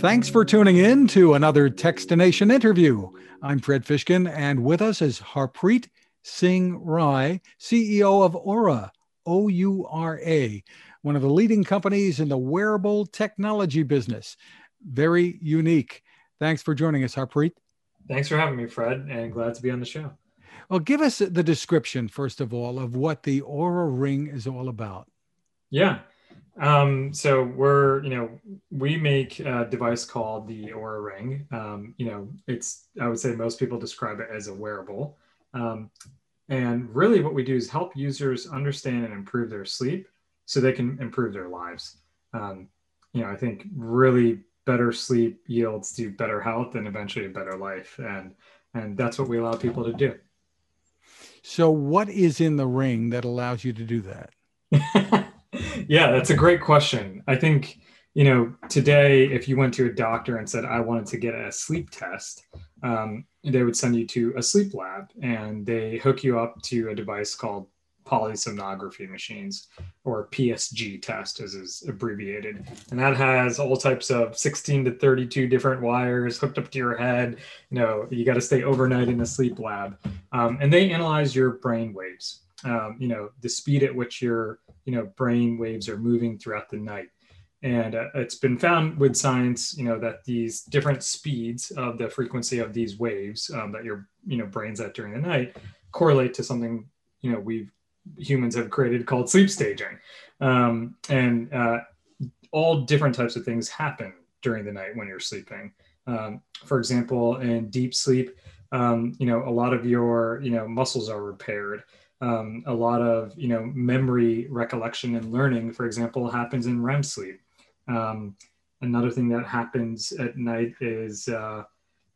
Thanks for tuning in to another Techstination interview. I'm Fred Fishkin, and with us is Harpreet Singh Rai, CEO of Oura, O U R A, one of the leading companies in the wearable technology business. Very unique. Thanks for joining us, Harpreet. Thanks for having me, Fred, and glad to be on the show. Well, give us the description, first of all, of what the Oura Ring is all about. Yeah. Um, so we're, you know, we make a device called the Oura Ring. Um, you know, it's, I would say most people describe it as a wearable. Um, and really what we do is help users understand and improve their sleep so they can improve their lives. Um, you know, I think really better sleep yields to better health and eventually a better life. And, and that's what we allow people to do. So what is in the ring that allows you to do that? yeah, that's a great question. I think, you know, today, if you went to a doctor and said, I wanted to get a sleep test, um, they would send you to a sleep lab and they hook you up to a device called polysomnography machines or PSG test as is abbreviated. And that has all types of 16 to 32 different wires hooked up to your head. You know, you got to stay overnight in a sleep lab. Um, and they analyze your brain waves, um, you know, the speed at which your you know brain waves are moving throughout the night. And uh, it's been found with science you know that these different speeds of the frequency of these waves um, that your you know brains at during the night correlate to something you know we humans have created called sleep staging. Um, and uh, all different types of things happen during the night when you're sleeping. Um, for example in deep sleep um, you know a lot of your you know muscles are repaired um, a lot of you know memory recollection and learning for example happens in rem sleep. Um, another thing that happens at night is uh,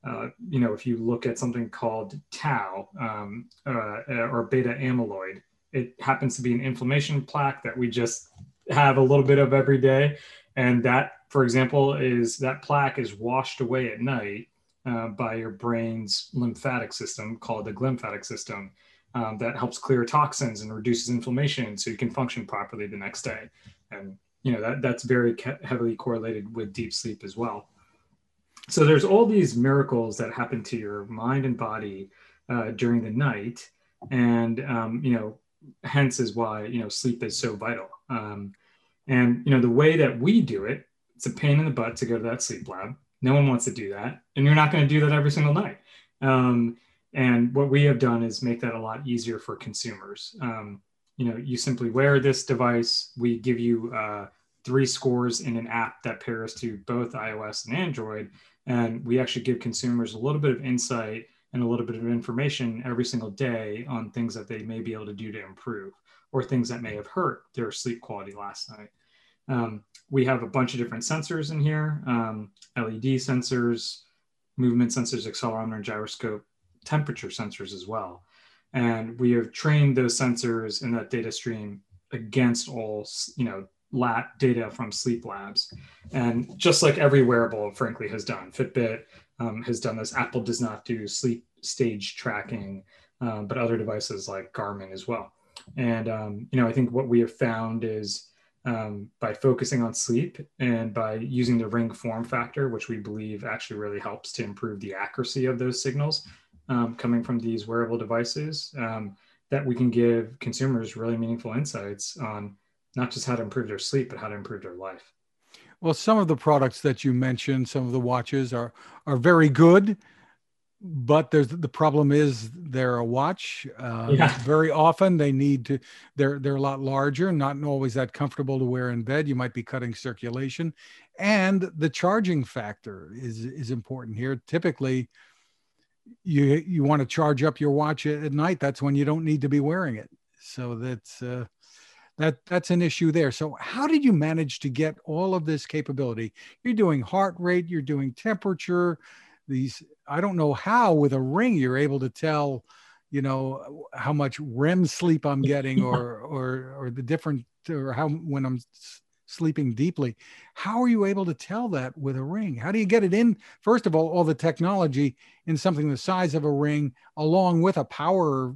uh, you know if you look at something called tau um, uh, or beta amyloid it happens to be an inflammation plaque that we just have a little bit of every day. And that for example is that plaque is washed away at night uh, by your brain's lymphatic system called the glymphatic system um, that helps clear toxins and reduces inflammation so you can function properly the next day. And you know that that's very heavily correlated with deep sleep as well. So there's all these miracles that happen to your mind and body uh, during the night, and um, you know, hence is why you know sleep is so vital. Um, and you know the way that we do it, it's a pain in the butt to go to that sleep lab. No one wants to do that, and you're not going to do that every single night. Um, and what we have done is make that a lot easier for consumers. Um, you know, you simply wear this device. We give you uh, three scores in an app that pairs to both iOS and Android. And we actually give consumers a little bit of insight and a little bit of information every single day on things that they may be able to do to improve or things that may have hurt their sleep quality last night. Um, we have a bunch of different sensors in here um, LED sensors, movement sensors, accelerometer, gyroscope, temperature sensors as well. And we have trained those sensors in that data stream against all, you know, lat data from sleep labs. And just like every wearable, frankly, has done, Fitbit um, has done this. Apple does not do sleep stage tracking, um, but other devices like Garmin as well. And, um, you know, I think what we have found is um, by focusing on sleep and by using the ring form factor, which we believe actually really helps to improve the accuracy of those signals, um, coming from these wearable devices um, that we can give consumers really meaningful insights on not just how to improve their sleep, but how to improve their life. Well, some of the products that you mentioned, some of the watches are are very good, but there's the problem is they're a watch. Uh, yeah. Very often they need to they're they're a lot larger, not always that comfortable to wear in bed. You might be cutting circulation, and the charging factor is is important here. Typically, you you want to charge up your watch at night that's when you don't need to be wearing it. So that's uh, that that's an issue there. So how did you manage to get all of this capability? You're doing heart rate you're doing temperature these i don't know how with a ring you're able to tell you know how much rem sleep i'm getting or or or the different or how when i'm sleeping deeply. How are you able to tell that with a ring? How do you get it in? First of all, all the technology in something the size of a ring, along with a power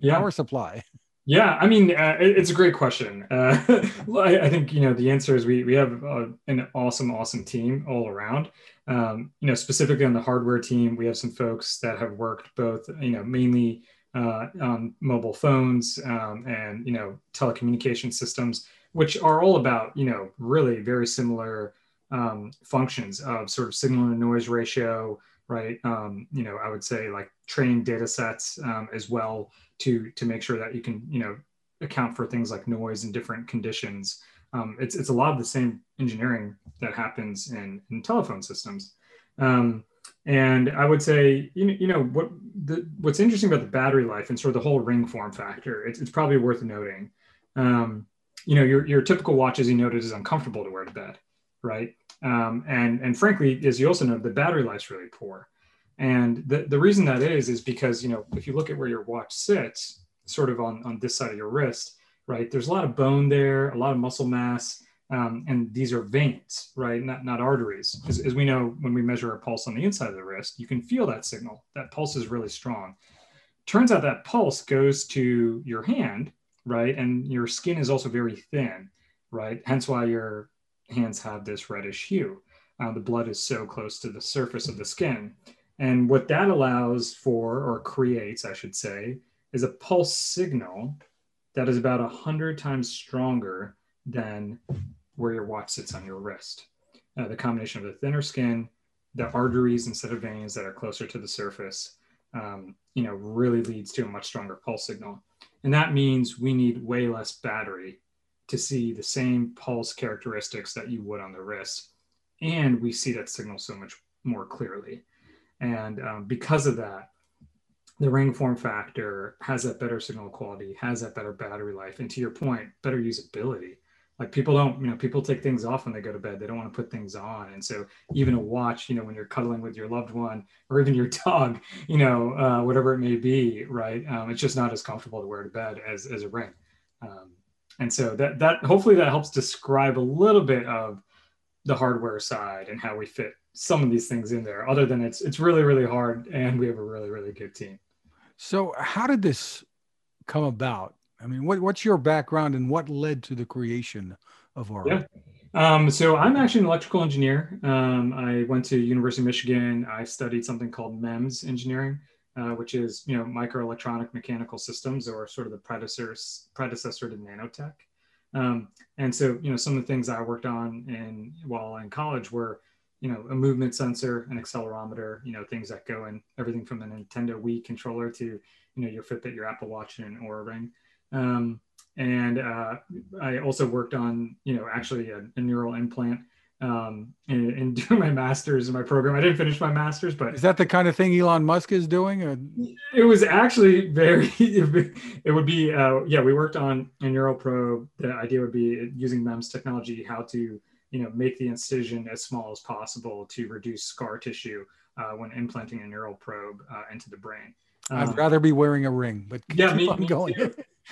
yeah. power supply. Yeah, I mean, uh, it's a great question. Uh, I, I, think you know the answer is we we have uh, an awesome, awesome team all around. Um, you know, specifically on the hardware team, we have some folks that have worked both, you know, mainly uh, on mobile phones um, and you know telecommunication systems, which are all about you know really very similar um, functions of sort of signal to noise ratio, right? Um, you know, I would say like trained data sets um, as well to to make sure that you can you know account for things like noise and different conditions. Um, it's it's a lot of the same engineering that happens in in telephone systems. Um, and I would say, you know, you know what the, what's interesting about the battery life and sort of the whole ring form factor. It's, it's probably worth noting. Um, you know, your your typical watch, as you noted, is uncomfortable to wear to bed, right? Um, and and frankly, as you also know, the battery life's really poor. And the, the reason that is is because you know if you look at where your watch sits, sort of on on this side of your wrist, right? There's a lot of bone there, a lot of muscle mass, um, and these are veins, right? Not not arteries. As, as we know, when we measure a pulse on the inside of the wrist, you can feel that signal. That pulse is really strong. Turns out that pulse goes to your hand, right? And your skin is also very thin, right? Hence why your hands have this reddish hue. Uh, the blood is so close to the surface of the skin. And what that allows for, or creates, I should say, is a pulse signal that is about 100 times stronger than where your watch sits on your wrist. Uh, the combination of the thinner skin, the arteries instead of veins that are closer to the surface, um, you know, really leads to a much stronger pulse signal. And that means we need way less battery to see the same pulse characteristics that you would on the wrist. And we see that signal so much more clearly. And um, because of that, the ring form factor has that better signal quality, has that better battery life, and to your point, better usability. Like people don't, you know, people take things off when they go to bed. They don't want to put things on, and so even a watch, you know, when you're cuddling with your loved one or even your dog, you know, uh, whatever it may be, right? Um, it's just not as comfortable to wear to bed as as a ring. Um, and so that that hopefully that helps describe a little bit of the hardware side and how we fit some of these things in there other than it's it's really really hard and we have a really really good team so how did this come about i mean what, what's your background and what led to the creation of Oura? Yeah. Um, so i'm actually an electrical engineer. Um, i went to university of michigan. I studied something called mems engineering uh, which is you know microelectronic mechanical systems or sort of the predecessor predecessor to nanotech. Um, and so you know some of the things i worked on in while in college were you know a movement sensor an accelerometer you know things that go in everything from the nintendo wii controller to you know your fitbit your apple watch and an Oura ring um, and uh, i also worked on you know actually a, a neural implant um, and, and doing my master's in my program. I didn't finish my master's, but is that the kind of thing Elon Musk is doing? Or? It was actually very. It would be, uh, yeah. We worked on a neural probe. The idea would be using MEMS technology, how to you know make the incision as small as possible to reduce scar tissue uh, when implanting a neural probe uh, into the brain. Um, I'd rather be wearing a ring, but yeah, me, me going.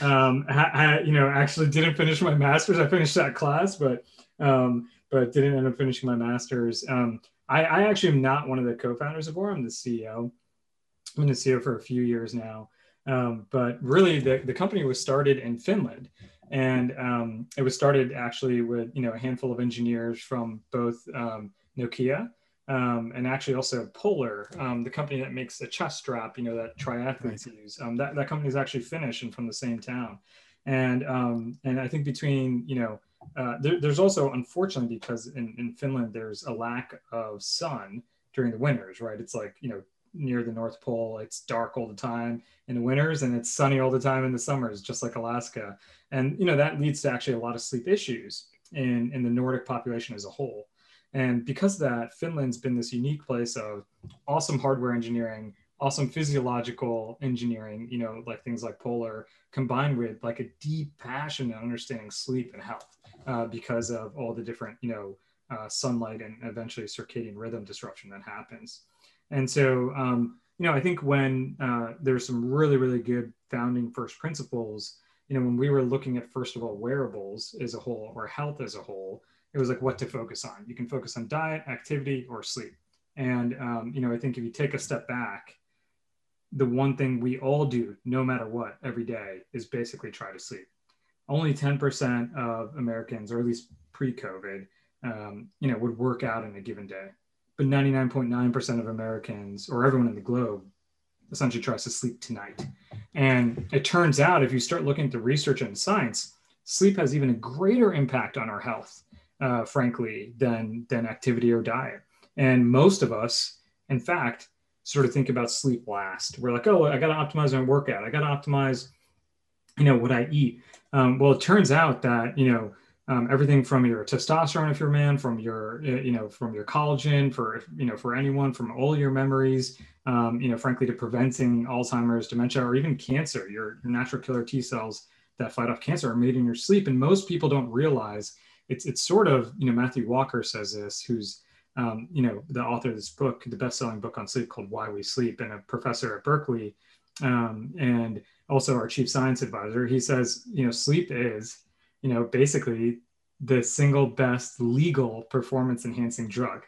Um, I, you know, actually didn't finish my master's. I finished that class, but um, but didn't end up finishing my master's. Um, I, I actually am not one of the co-founders of Oura. I'm the CEO. I've been the CEO for a few years now. Um, but really, the, the company was started in Finland, and um, it was started actually with you know a handful of engineers from both um, Nokia um, and actually also Polar, um, the company that makes the chest strap, you know that triathletes right. use. Um, that that company is actually Finnish and from the same town, and and I think between you know uh, there, there's also, unfortunately, because in, in Finland, there's a lack of sun during the winters, right? It's like, you know, near the North Pole, it's dark all the time in the winters and it's sunny all the time in the summers, just like Alaska. And, you know, that leads to actually a lot of sleep issues in, in the Nordic population as a whole. And because of that, Finland's been this unique place of awesome hardware engineering, awesome physiological engineering, you know, like things like polar, combined with like a deep passion and understanding sleep and health uh, because of all the different, you know, uh, sunlight and eventually circadian rhythm disruption that happens. And so, um, you know, I think when uh, there's some really, really good founding first principles, you know, when we were looking at, first of all, wearables as a whole or health as a whole, it was like what to focus on. You can focus on diet, activity, or sleep. And, um, you know, I think if you take a step back, the one thing we all do, no matter what, every day is basically try to sleep. Only 10% of Americans, or at least pre-COVID, um, you know, would work out in a given day. But 99.9% of Americans, or everyone in the globe, essentially tries to sleep tonight. And it turns out, if you start looking at the research and science, sleep has even a greater impact on our health, uh, frankly, than than activity or diet. And most of us, in fact, sort of think about sleep last. We're like, oh, I got to optimize my workout. I got to optimize, you know, what I eat. Um, well, it turns out that you know um, everything from your testosterone if you're a man, from your uh, you know from your collagen for you know for anyone, from all your memories, um, you know, frankly, to preventing Alzheimer's, dementia, or even cancer. Your, your natural killer T cells that fight off cancer are made in your sleep, and most people don't realize it's it's sort of you know Matthew Walker says this, who's um, you know, the author of this book, the best-selling book on sleep called Why We Sleep, and a professor at Berkeley, um, and also our chief science advisor. He says, you know, sleep is, you know, basically the single best legal performance-enhancing drug.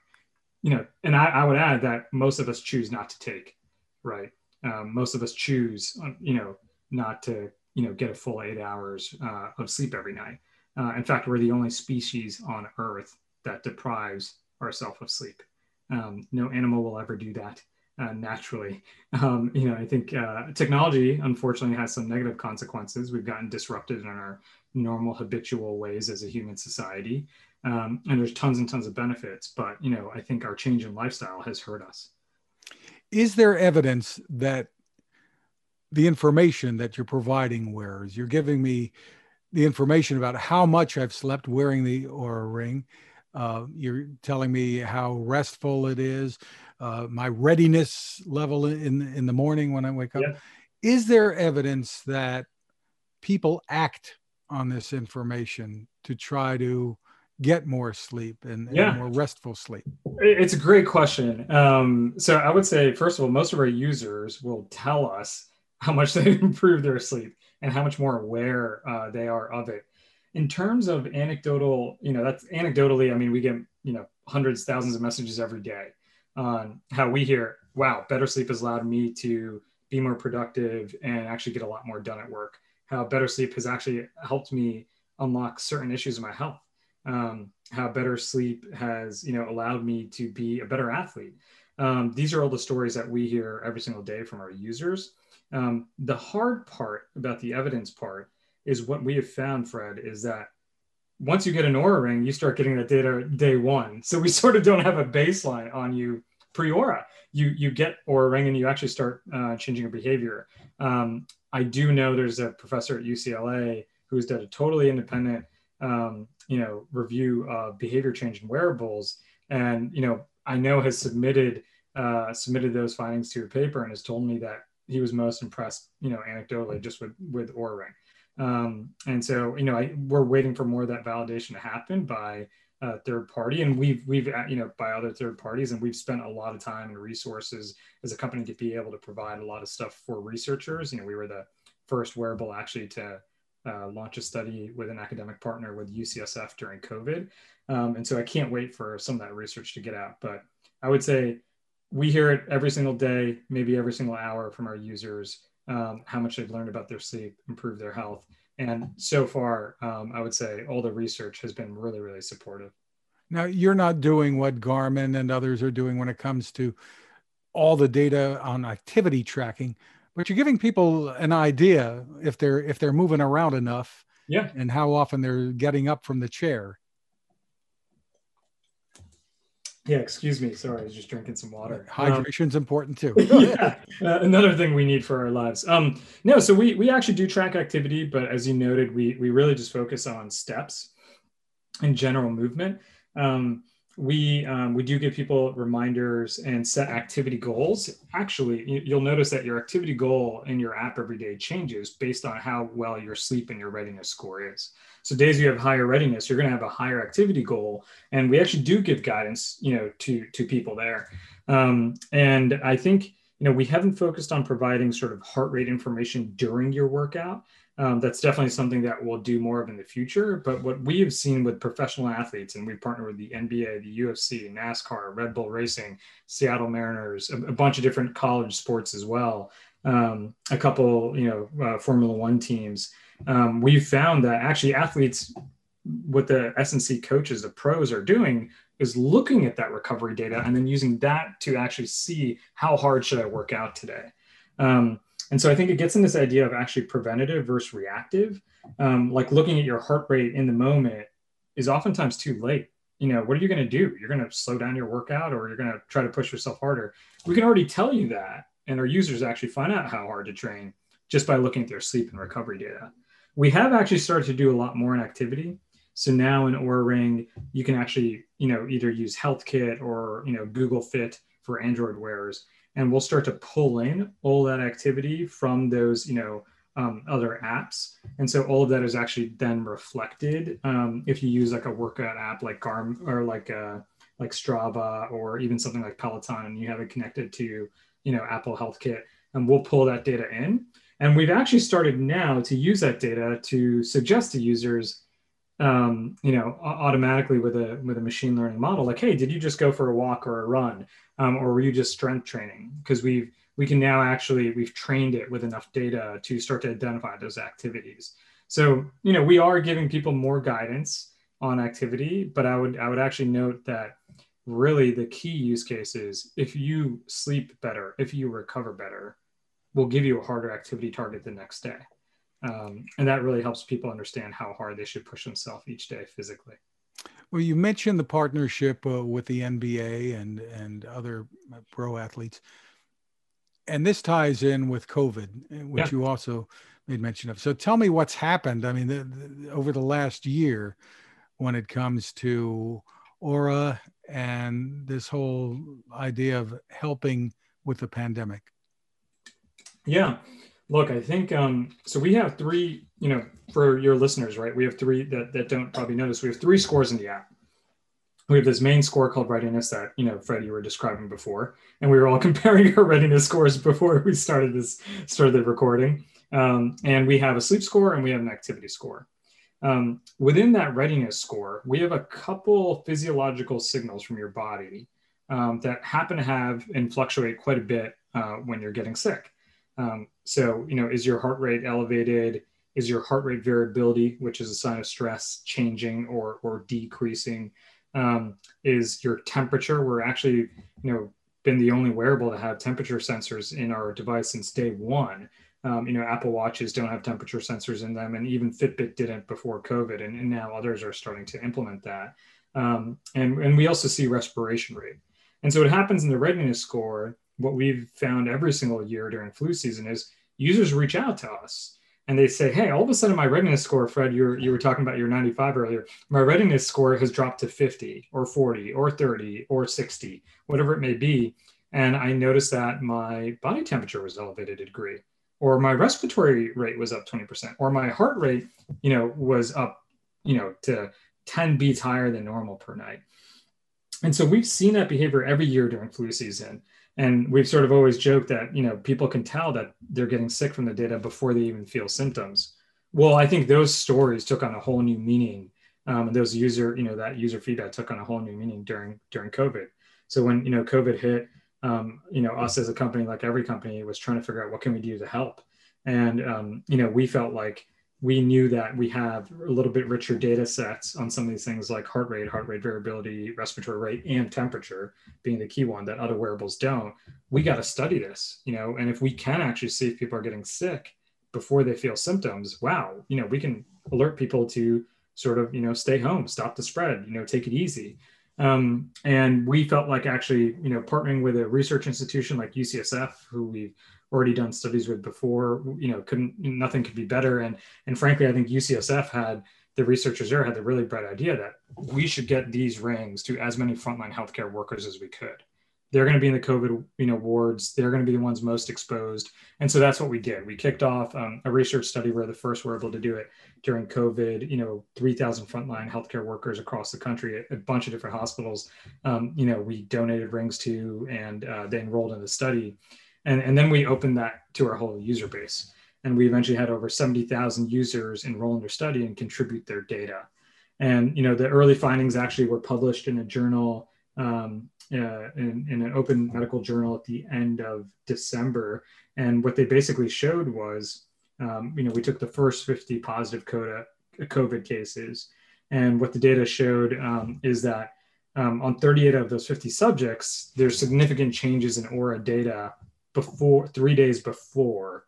You know, and I, I would add that most of us choose not to take, right? Um, most of us choose, you know, not to, you know, get a full eight hours uh, of sleep every night. Uh, in fact, we're the only species on Earth that deprives ourselves of sleep. Um, no animal will ever do that uh, naturally. Um, you know, I think uh, technology unfortunately has some negative consequences. We've gotten disrupted in our normal habitual ways as a human society, um, and there's tons and tons of benefits. But you know, I think our change in lifestyle has hurt us. Is there evidence that the information that you're providing wears? You're giving me the information about how much I've slept wearing the Oura ring uh, you're telling me how restful it is, uh, my readiness level in in the morning when I wake up. Yeah. Is there evidence that people act on this information to try to get more sleep and, yeah. and more restful sleep? It's a great question. Um, so I would say, first of all, most of our users will tell us how much they improve their sleep and how much more aware uh, they are of it in terms of anecdotal, you know, that's anecdotally, I mean, we get, you know, hundreds, thousands of messages every day on how we hear, wow, better sleep has allowed me to be more productive and actually get a lot more done at work. How better sleep has actually helped me unlock certain issues in my health. Um, how better sleep has, you know, allowed me to be a better athlete. Um, these are all the stories that we hear every single day from our users. Um, the hard part about the evidence part is what we have found, Fred, is that once you get an Oura ring, you start getting the data day one. So we sort of don't have a baseline on you pre-Oura. You you get Oura ring and you actually start uh, changing your behavior. Um, I do know there's a professor at UCLA who's done a totally independent um, you know review of behavior change in wearables, and you know I know has submitted uh, submitted those findings to a paper and has told me that he was most impressed, you know, anecdotally just with with Oura ring. Um, and so, you know, I, we're waiting for more of that validation to happen by uh, third party, and we've we've uh, you know by other third parties, and we've spent a lot of time and resources as a company to be able to provide a lot of stuff for researchers. You know, we were the first wearable actually to uh, launch a study with an academic partner with UCSF during COVID, um, and so I can't wait for some of that research to get out. But I would say we hear it every single day, maybe every single hour from our users um, how much they've learned about their sleep, improve their health. And so far, um, I would say all the research has been really, really supportive. Now, you're not doing what Garmin and others are doing when it comes to all the data on activity tracking, but you're giving people an idea if they're if they're moving around enough, yeah, and how often they're getting up from the chair. Yeah, excuse me. Sorry, I was just drinking some water. Hydration's um, important too. yeah, uh, another thing we need for our lives. Um, no, so we we actually do track activity, but as you noted, we we really just focus on steps and general movement. Um, we um, we do give people reminders and set activity goals. Actually, you'll notice that your activity goal in your app every day changes based on how well your sleep and your readiness score is. So days you have higher readiness, you're going to have a higher activity goal, and we actually do give guidance, you know, to to people there. Um, and I think you know we haven't focused on providing sort of heart rate information during your workout. Um, that's definitely something that we'll do more of in the future. But what we have seen with professional athletes, and we partner with the NBA, the UFC, NASCAR, Red Bull Racing, Seattle Mariners, a, a bunch of different college sports as well, um, a couple, you know, uh, Formula One teams, um, we found that actually athletes, what the S&C coaches, the pros are doing is looking at that recovery data and then using that to actually see how hard should I work out today. Um, and so I think it gets in this idea of actually preventative versus reactive. Um, like looking at your heart rate in the moment is oftentimes too late. You know, what are you going to do? You're going to slow down your workout or you're going to try to push yourself harder. We can already tell you that. And our users actually find out how hard to train just by looking at their sleep and recovery data. We have actually started to do a lot more in activity. So now in Oura Ring, you can actually, you know, either use HealthKit or, you know, Google Fit for Android wearers. And we'll start to pull in all that activity from those, you know, um, other apps. And so all of that is actually then reflected um, if you use like a workout app like Garm or like uh, like Strava or even something like Peloton and you have it connected to, you know, Apple Health Kit and we'll pull that data in. And we've actually started now to use that data to suggest to users, um, you know, automatically with a with a machine learning model, like, hey, did you just go for a walk or a run, um, or were you just strength training? Because we've we can now actually we've trained it with enough data to start to identify those activities so you know we are giving people more guidance on activity but i would i would actually note that really the key use case is if you sleep better if you recover better we'll give you a harder activity target the next day um, and that really helps people understand how hard they should push themselves each day physically well, you mentioned the partnership uh, with the NBA and and other pro athletes and this ties in with COVID, eh, which yeah. you also made mention of. So tell me what's happened. I mean, the, the, over the last year, when it comes to Oura and this whole idea of helping with the pandemic. Yeah, look, I think um, so. We have three, you know, for your listeners, right? We have three that that don't probably notice. We have three scores in the app we have this main score called readiness that you know fred you were describing before and we were all comparing our readiness scores before we started this started the recording um, and we have a sleep score and we have an activity score um, within that readiness score we have a couple physiological signals from your body um, that happen to have and fluctuate quite a bit uh, when you're getting sick um, so you know is your heart rate elevated is your heart rate variability which is a sign of stress changing or or decreasing um, is your temperature. We're actually, you know, been the only wearable to have temperature sensors in our device since day one. Um, you know, Apple Watches don't have temperature sensors in them, and even Fitbit didn't before COVID, and, and now others are starting to implement that. Um, and, and we also see respiration rate. And so, what happens in the readiness score, what we've found every single year during flu season is users reach out to us and they say, hey, all of a sudden my readiness score, Fred, you were, you were talking about your 95 earlier, my readiness score has dropped to 50 or 40 or 30 or 60, whatever it may be. And I noticed that my body temperature was elevated a degree, or my respiratory rate was up 20%, or my heart rate, you know, was up, you know, to 10 beats higher than normal per night. And so we've seen that behavior every year during flu season and we've sort of always joked that you know people can tell that they're getting sick from the data before they even feel symptoms. Well i think those stories took on a whole new meaning. Um, and those user you know that user feedback took on a whole new meaning during during covid. So when you know covid hit um, you know us as a company like every company was trying to figure out what can we do to help. And um, you know we felt like we knew that we have a little bit richer data sets on some of these things like heart rate, heart rate variability, respiratory rate, and temperature being the key one that other wearables don't. We got to study this, you know, and if we can actually see if people are getting sick before they feel symptoms, wow, you know, we can alert people to sort of, you know, stay home, stop the spread, you know, take it easy. Um, and we felt like actually, you know, partnering with a research institution like UCSF, who we've already done studies with before you know couldn't nothing could be better. And and frankly i think ucsf had the researchers there had the really bright idea that we should get these rings to as many frontline healthcare workers as we could. They're going to be in the covid you know wards. They're going to be the ones most exposed. And so that's what we did. We kicked off um, a research study. Where the first were able to do it during covid you know 3000 frontline healthcare workers across the country a bunch of different hospitals. Um, you know we donated rings to and uh, they enrolled in the study and, and then we opened that to our whole user base. And we eventually had over 70,000 users enroll in their study and contribute their data. And you know, the early findings actually were published in a journal um, uh, in, in an open medical journal at the end of December. And what they basically showed was, um, you know, we took the first 50 positive COVID cases. And what the data showed um, is that um, on 38 of those 50 subjects, there's significant changes in Oura data before three days before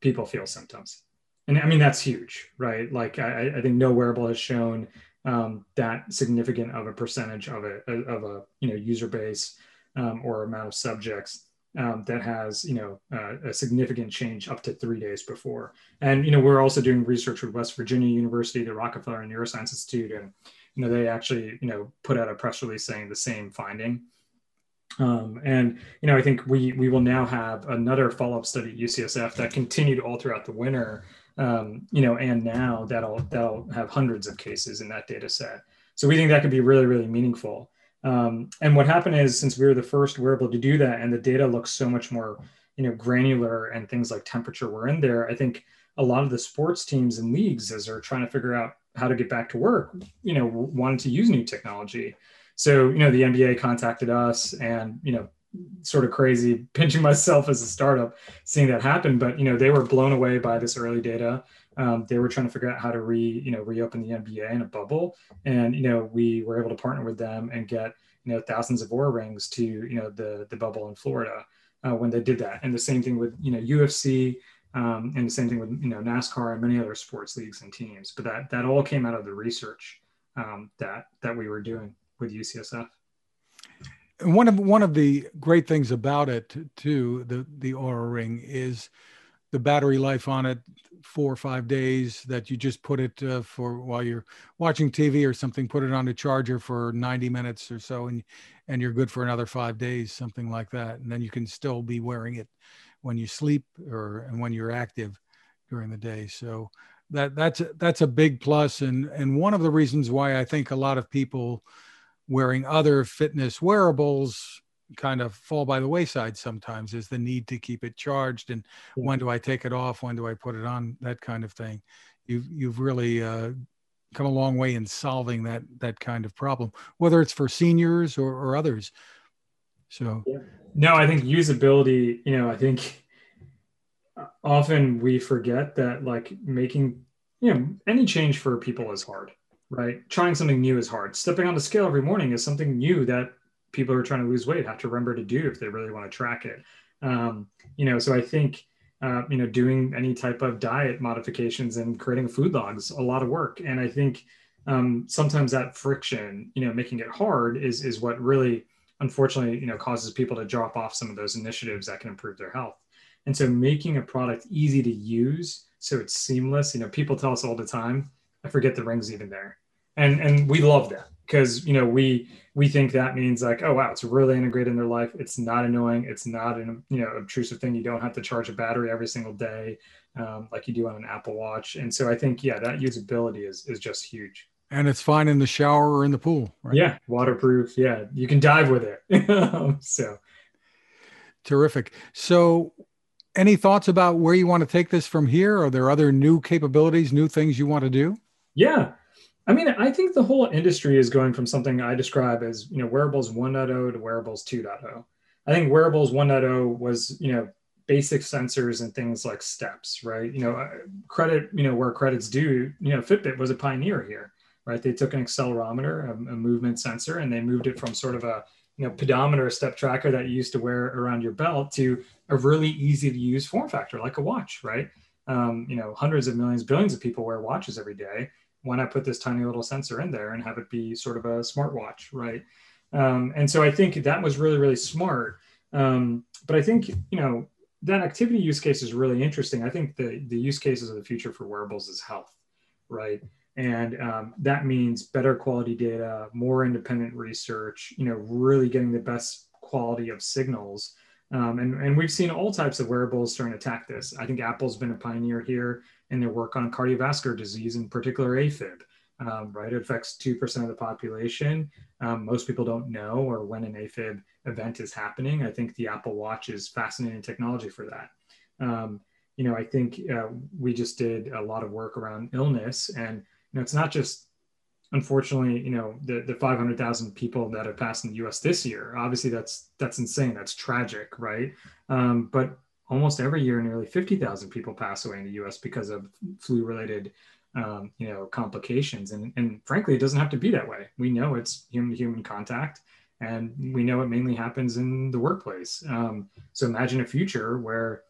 people feel symptoms. And I mean, that's huge, right? Like, I, I think no wearable has shown um, that significant of a percentage of a, of a you know, user base um, or amount of subjects um, that has you know uh, a significant change up to three days before. And you know we're also doing research with West Virginia University, the Rockefeller Neuroscience Institute, and you know they actually you know put out a press release saying the same finding. Um, and you know I think we we will now have another follow up study at UCSF that continued all throughout the winter. Um, you know, and now that'll that'll have hundreds of cases in that data set. So we think that could be really really meaningful. Um, and what happened is since we were the first wearable to do that and the data looks so much more, you know, granular and things like temperature were in there, I think a lot of the sports teams and leagues as they're trying to figure out how to get back to work, you know, wanted to use new technology. So, you know, the NBA contacted us and, you know, sort of crazy pinching myself as a startup seeing that happen. But you know they were blown away by this early data. Um, they were trying to figure out how to re you know reopen the nba in a bubble. And you know we were able to partner with them and get you know thousands of Oura rings to you know the the bubble in florida uh, when they did that. And the same thing with you know ufc um, and the same thing with you know nascar and many other sports leagues and teams. But that that all came out of the research um, that that we were doing with ucsf and one of one of the great things about it too, the the Oura Ring is the battery life on it four or five days that you just put it uh, for while you're watching TV or something, put it on a charger for 90 minutes or so, and and you're good for another five days, something like that, and then you can still be wearing it when you sleep or and when you're active during the day. So that that's that's a big plus, and and one of the reasons why I think a lot of people wearing other fitness wearables kind of fall by the wayside sometimes is the need to keep it charged. And when do i take it off? When do i put it on? That kind of thing. You've you've really uh, come a long way in solving that that kind of problem whether it's for seniors or, or others. So yeah. no i think usability you know i think often we forget that like making you know any change for people is hard right? Trying something new is hard. Stepping on the scale every morning is something new that people who are trying to lose weight have to remember to do if they really want to track it. Um, you know, so I think uh, you know doing any type of diet modifications and creating food logs a lot of work, and I think um, sometimes that friction, you know, making it hard is is what really unfortunately you know causes people to drop off some of those initiatives that can improve their health. And so making a product easy to use so it's seamless. You know, people tell us all the time I forget the ring's even there. And and we love that because you know we we think that means like oh wow it's really integrated in their life. It's not annoying. It's not an you know obtrusive thing. You don't have to charge a battery every single day um, like you do on an apple watch. And so i think yeah that usability is is just huge. And it's fine in the shower or in the pool right? yeah waterproof. Yeah you can dive with it. So. Terrific. So any thoughts about where you want to take this from here? Are there other new capabilities new things you want to do yeah. I mean, I think the whole industry is going from something I describe as, you know, wearables 1.0 to wearables 2.0. I think wearables 1.0 was, you know, basic sensors and things like steps, right? You know, uh, credit, you know, where credits due, you know, Fitbit was a pioneer here, right? They took an accelerometer, a, a movement sensor, and they moved it from sort of a, you know, pedometer step tracker that you used to wear around your belt to a really easy to use form factor like a watch, right? Um, you know, hundreds of millions, billions of people wear watches every day why not put this tiny little sensor in there and have it be sort of a smartwatch, right? Um, and so I think that was really, really smart. Um, but I think, you know, that activity use case is really interesting. I think the, the use cases of the future for wearables is health, right? And um, that means better quality data, more independent research, you know, really getting the best quality of signals. Um, and, and we've seen all types of wearables starting to attack this. I think Apple's been a pioneer here in their work on cardiovascular disease, in particular AFib. Um, right, it affects two percent of the population. Um, most people don't know or when an AFib event is happening. I think the Apple Watch is fascinating technology for that. Um, you know, I think uh, we just did a lot of work around illness, and you know, it's not just unfortunately, you know, the, the 500,000 people that have passed in the US this year, obviously that's, that's insane. That's tragic. Right. Um, but almost every year, nearly 50,000 people pass away in the US because of flu related, um, you know, complications. And, and frankly, it doesn't have to be that way. We know it's human to human contact and we know it mainly happens in the workplace. Um, so imagine a future where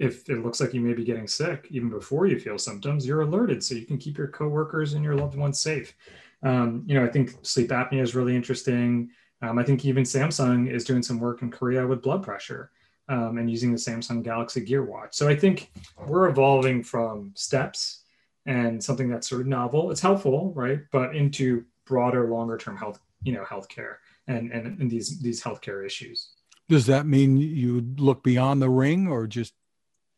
if it looks like you may be getting sick even before you feel symptoms, you're alerted so you can keep your coworkers and your loved ones safe. Um, you know, I think sleep apnea is really interesting. Um, I think even Samsung is doing some work in Korea with blood pressure um, and using the Samsung Galaxy Gear Watch. So I think we're evolving from steps and something that's sort of novel. It's helpful, right? But into broader, longer term health, you know, healthcare and, and, and these these healthcare issues. Does that mean you look beyond the ring or just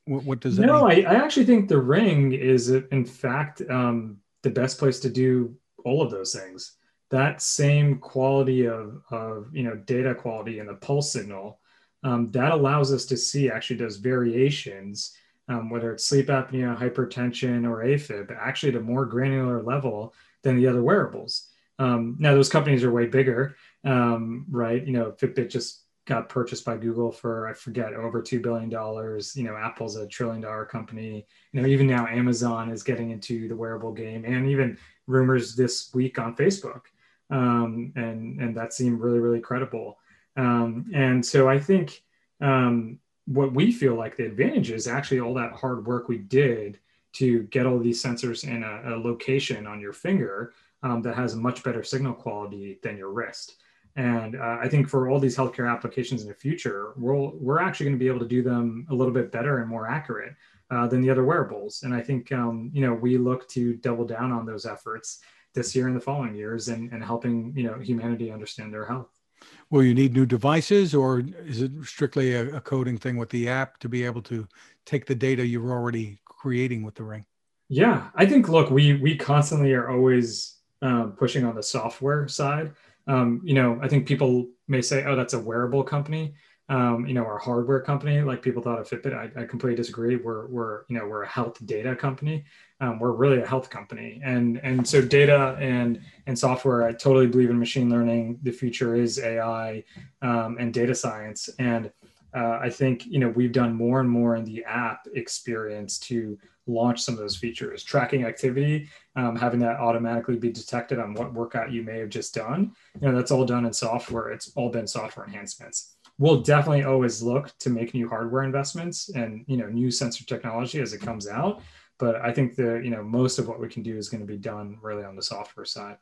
what, what does that no, mean? I, I actually think the ring is, in fact, um, the best place to do all of those things. That same quality of, of you know data quality and the pulse signal um, that allows us to see actually those variations, um, whether it's sleep apnea, hypertension, or AFib, actually at a more granular level than the other wearables. Um, now those companies are way bigger, um, right? You know, Fitbit just got purchased by Google for I forget over two billion dollars. You know, Apple's a trillion dollar company. You know, even now Amazon is getting into the wearable game, and even rumors this week on Facebook, um, and and that seemed really really credible. Um, and so I think um, what we feel like the advantage is actually all that hard work we did to get all these sensors in a, a location on your finger um, that has a much better signal quality than your wrist. And uh, I think for all these healthcare applications in the future, we'll, we're actually going to be able to do them a little bit better and more accurate uh, than the other wearables. And I think, um, you know, we look to double down on those efforts this year and the following years and, and helping, you know, humanity understand their health. Will you need new devices or is it strictly a, a coding thing with the app to be able to take the data you're already creating with the ring? Yeah, I think, look, we, we constantly are always um, pushing on the software side um, you know, I think people may say, oh, that's a wearable company, um, you know, or a hardware company. Like people thought of Fitbit. I, I completely disagree. We're, we're, you know, we're a health data company. Um, we're really a health company. And, and so data and, and software, I totally believe in machine learning. The future is AI um, and data science. And uh, I think, you know, we've done more and more in the app experience to launch some of those features. Tracking activity um, having that automatically be detected on what workout you may have just done. You know that's all done in software. It's all been software enhancements. We'll definitely always look to make new hardware investments and you know new sensor technology as it comes out. But i think the you know most of what we can do is going to be done really on the software side.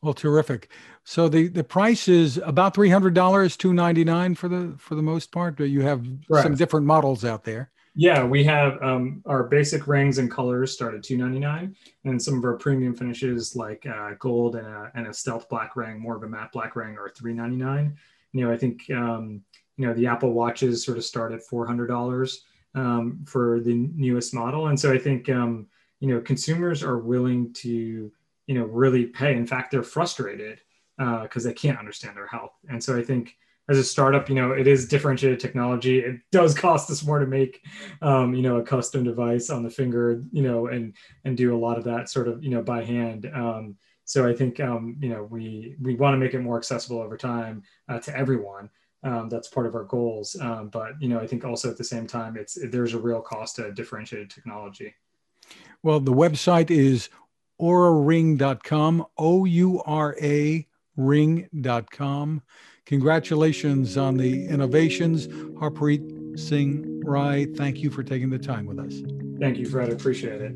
Well terrific. So the the price is about $300 299 for the for the most part but you have Correct. some different models out there yeah, we have um, our basic rings and colors start at 299 and some of our premium finishes like uh, gold and a, and a stealth black ring, more of a matte black ring, are 399 You know, I think um, you know the Apple watches sort of start at $400 um, for the newest model, and so I think um, you know consumers are willing to you know really pay. In fact, they're frustrated because uh, they can't understand their health, and so I think as a startup, you know, it is differentiated technology. It does cost us more to make, um, you know, a custom device on the finger, you know, and and do a lot of that sort of, you know, by hand. Um, so I think, um, you know, we we want to make it more accessible over time uh, to everyone. Um, that's part of our goals. Um, but you know, I think also at the same time, it's there's a real cost to differentiated technology. Well, the website is ouraring.com, O U R A ring.com. Congratulations on the innovations. Harpreet Singh Rai, thank you for taking the time with us. Thank you, Fred. I appreciate it.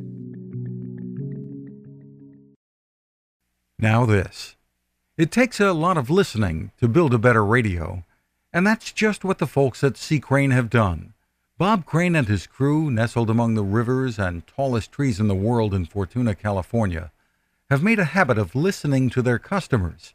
Now, this. It takes a lot of listening to build a better radio, and that's just what the folks at C. Crane have done. Bob Crane and his crew, nestled among the rivers and tallest trees in the world in Fortuna, California, have made a habit of listening to their customers